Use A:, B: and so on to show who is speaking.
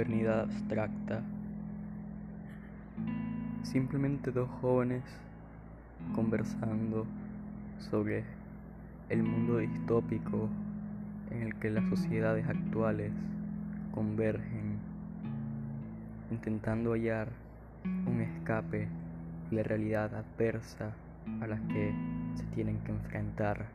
A: modernidad abstracta. Simplemente dos jóvenes conversando sobre el mundo distópico en el que las sociedades actuales convergen, intentando hallar un escape de la realidad adversa a la que se tienen que enfrentar.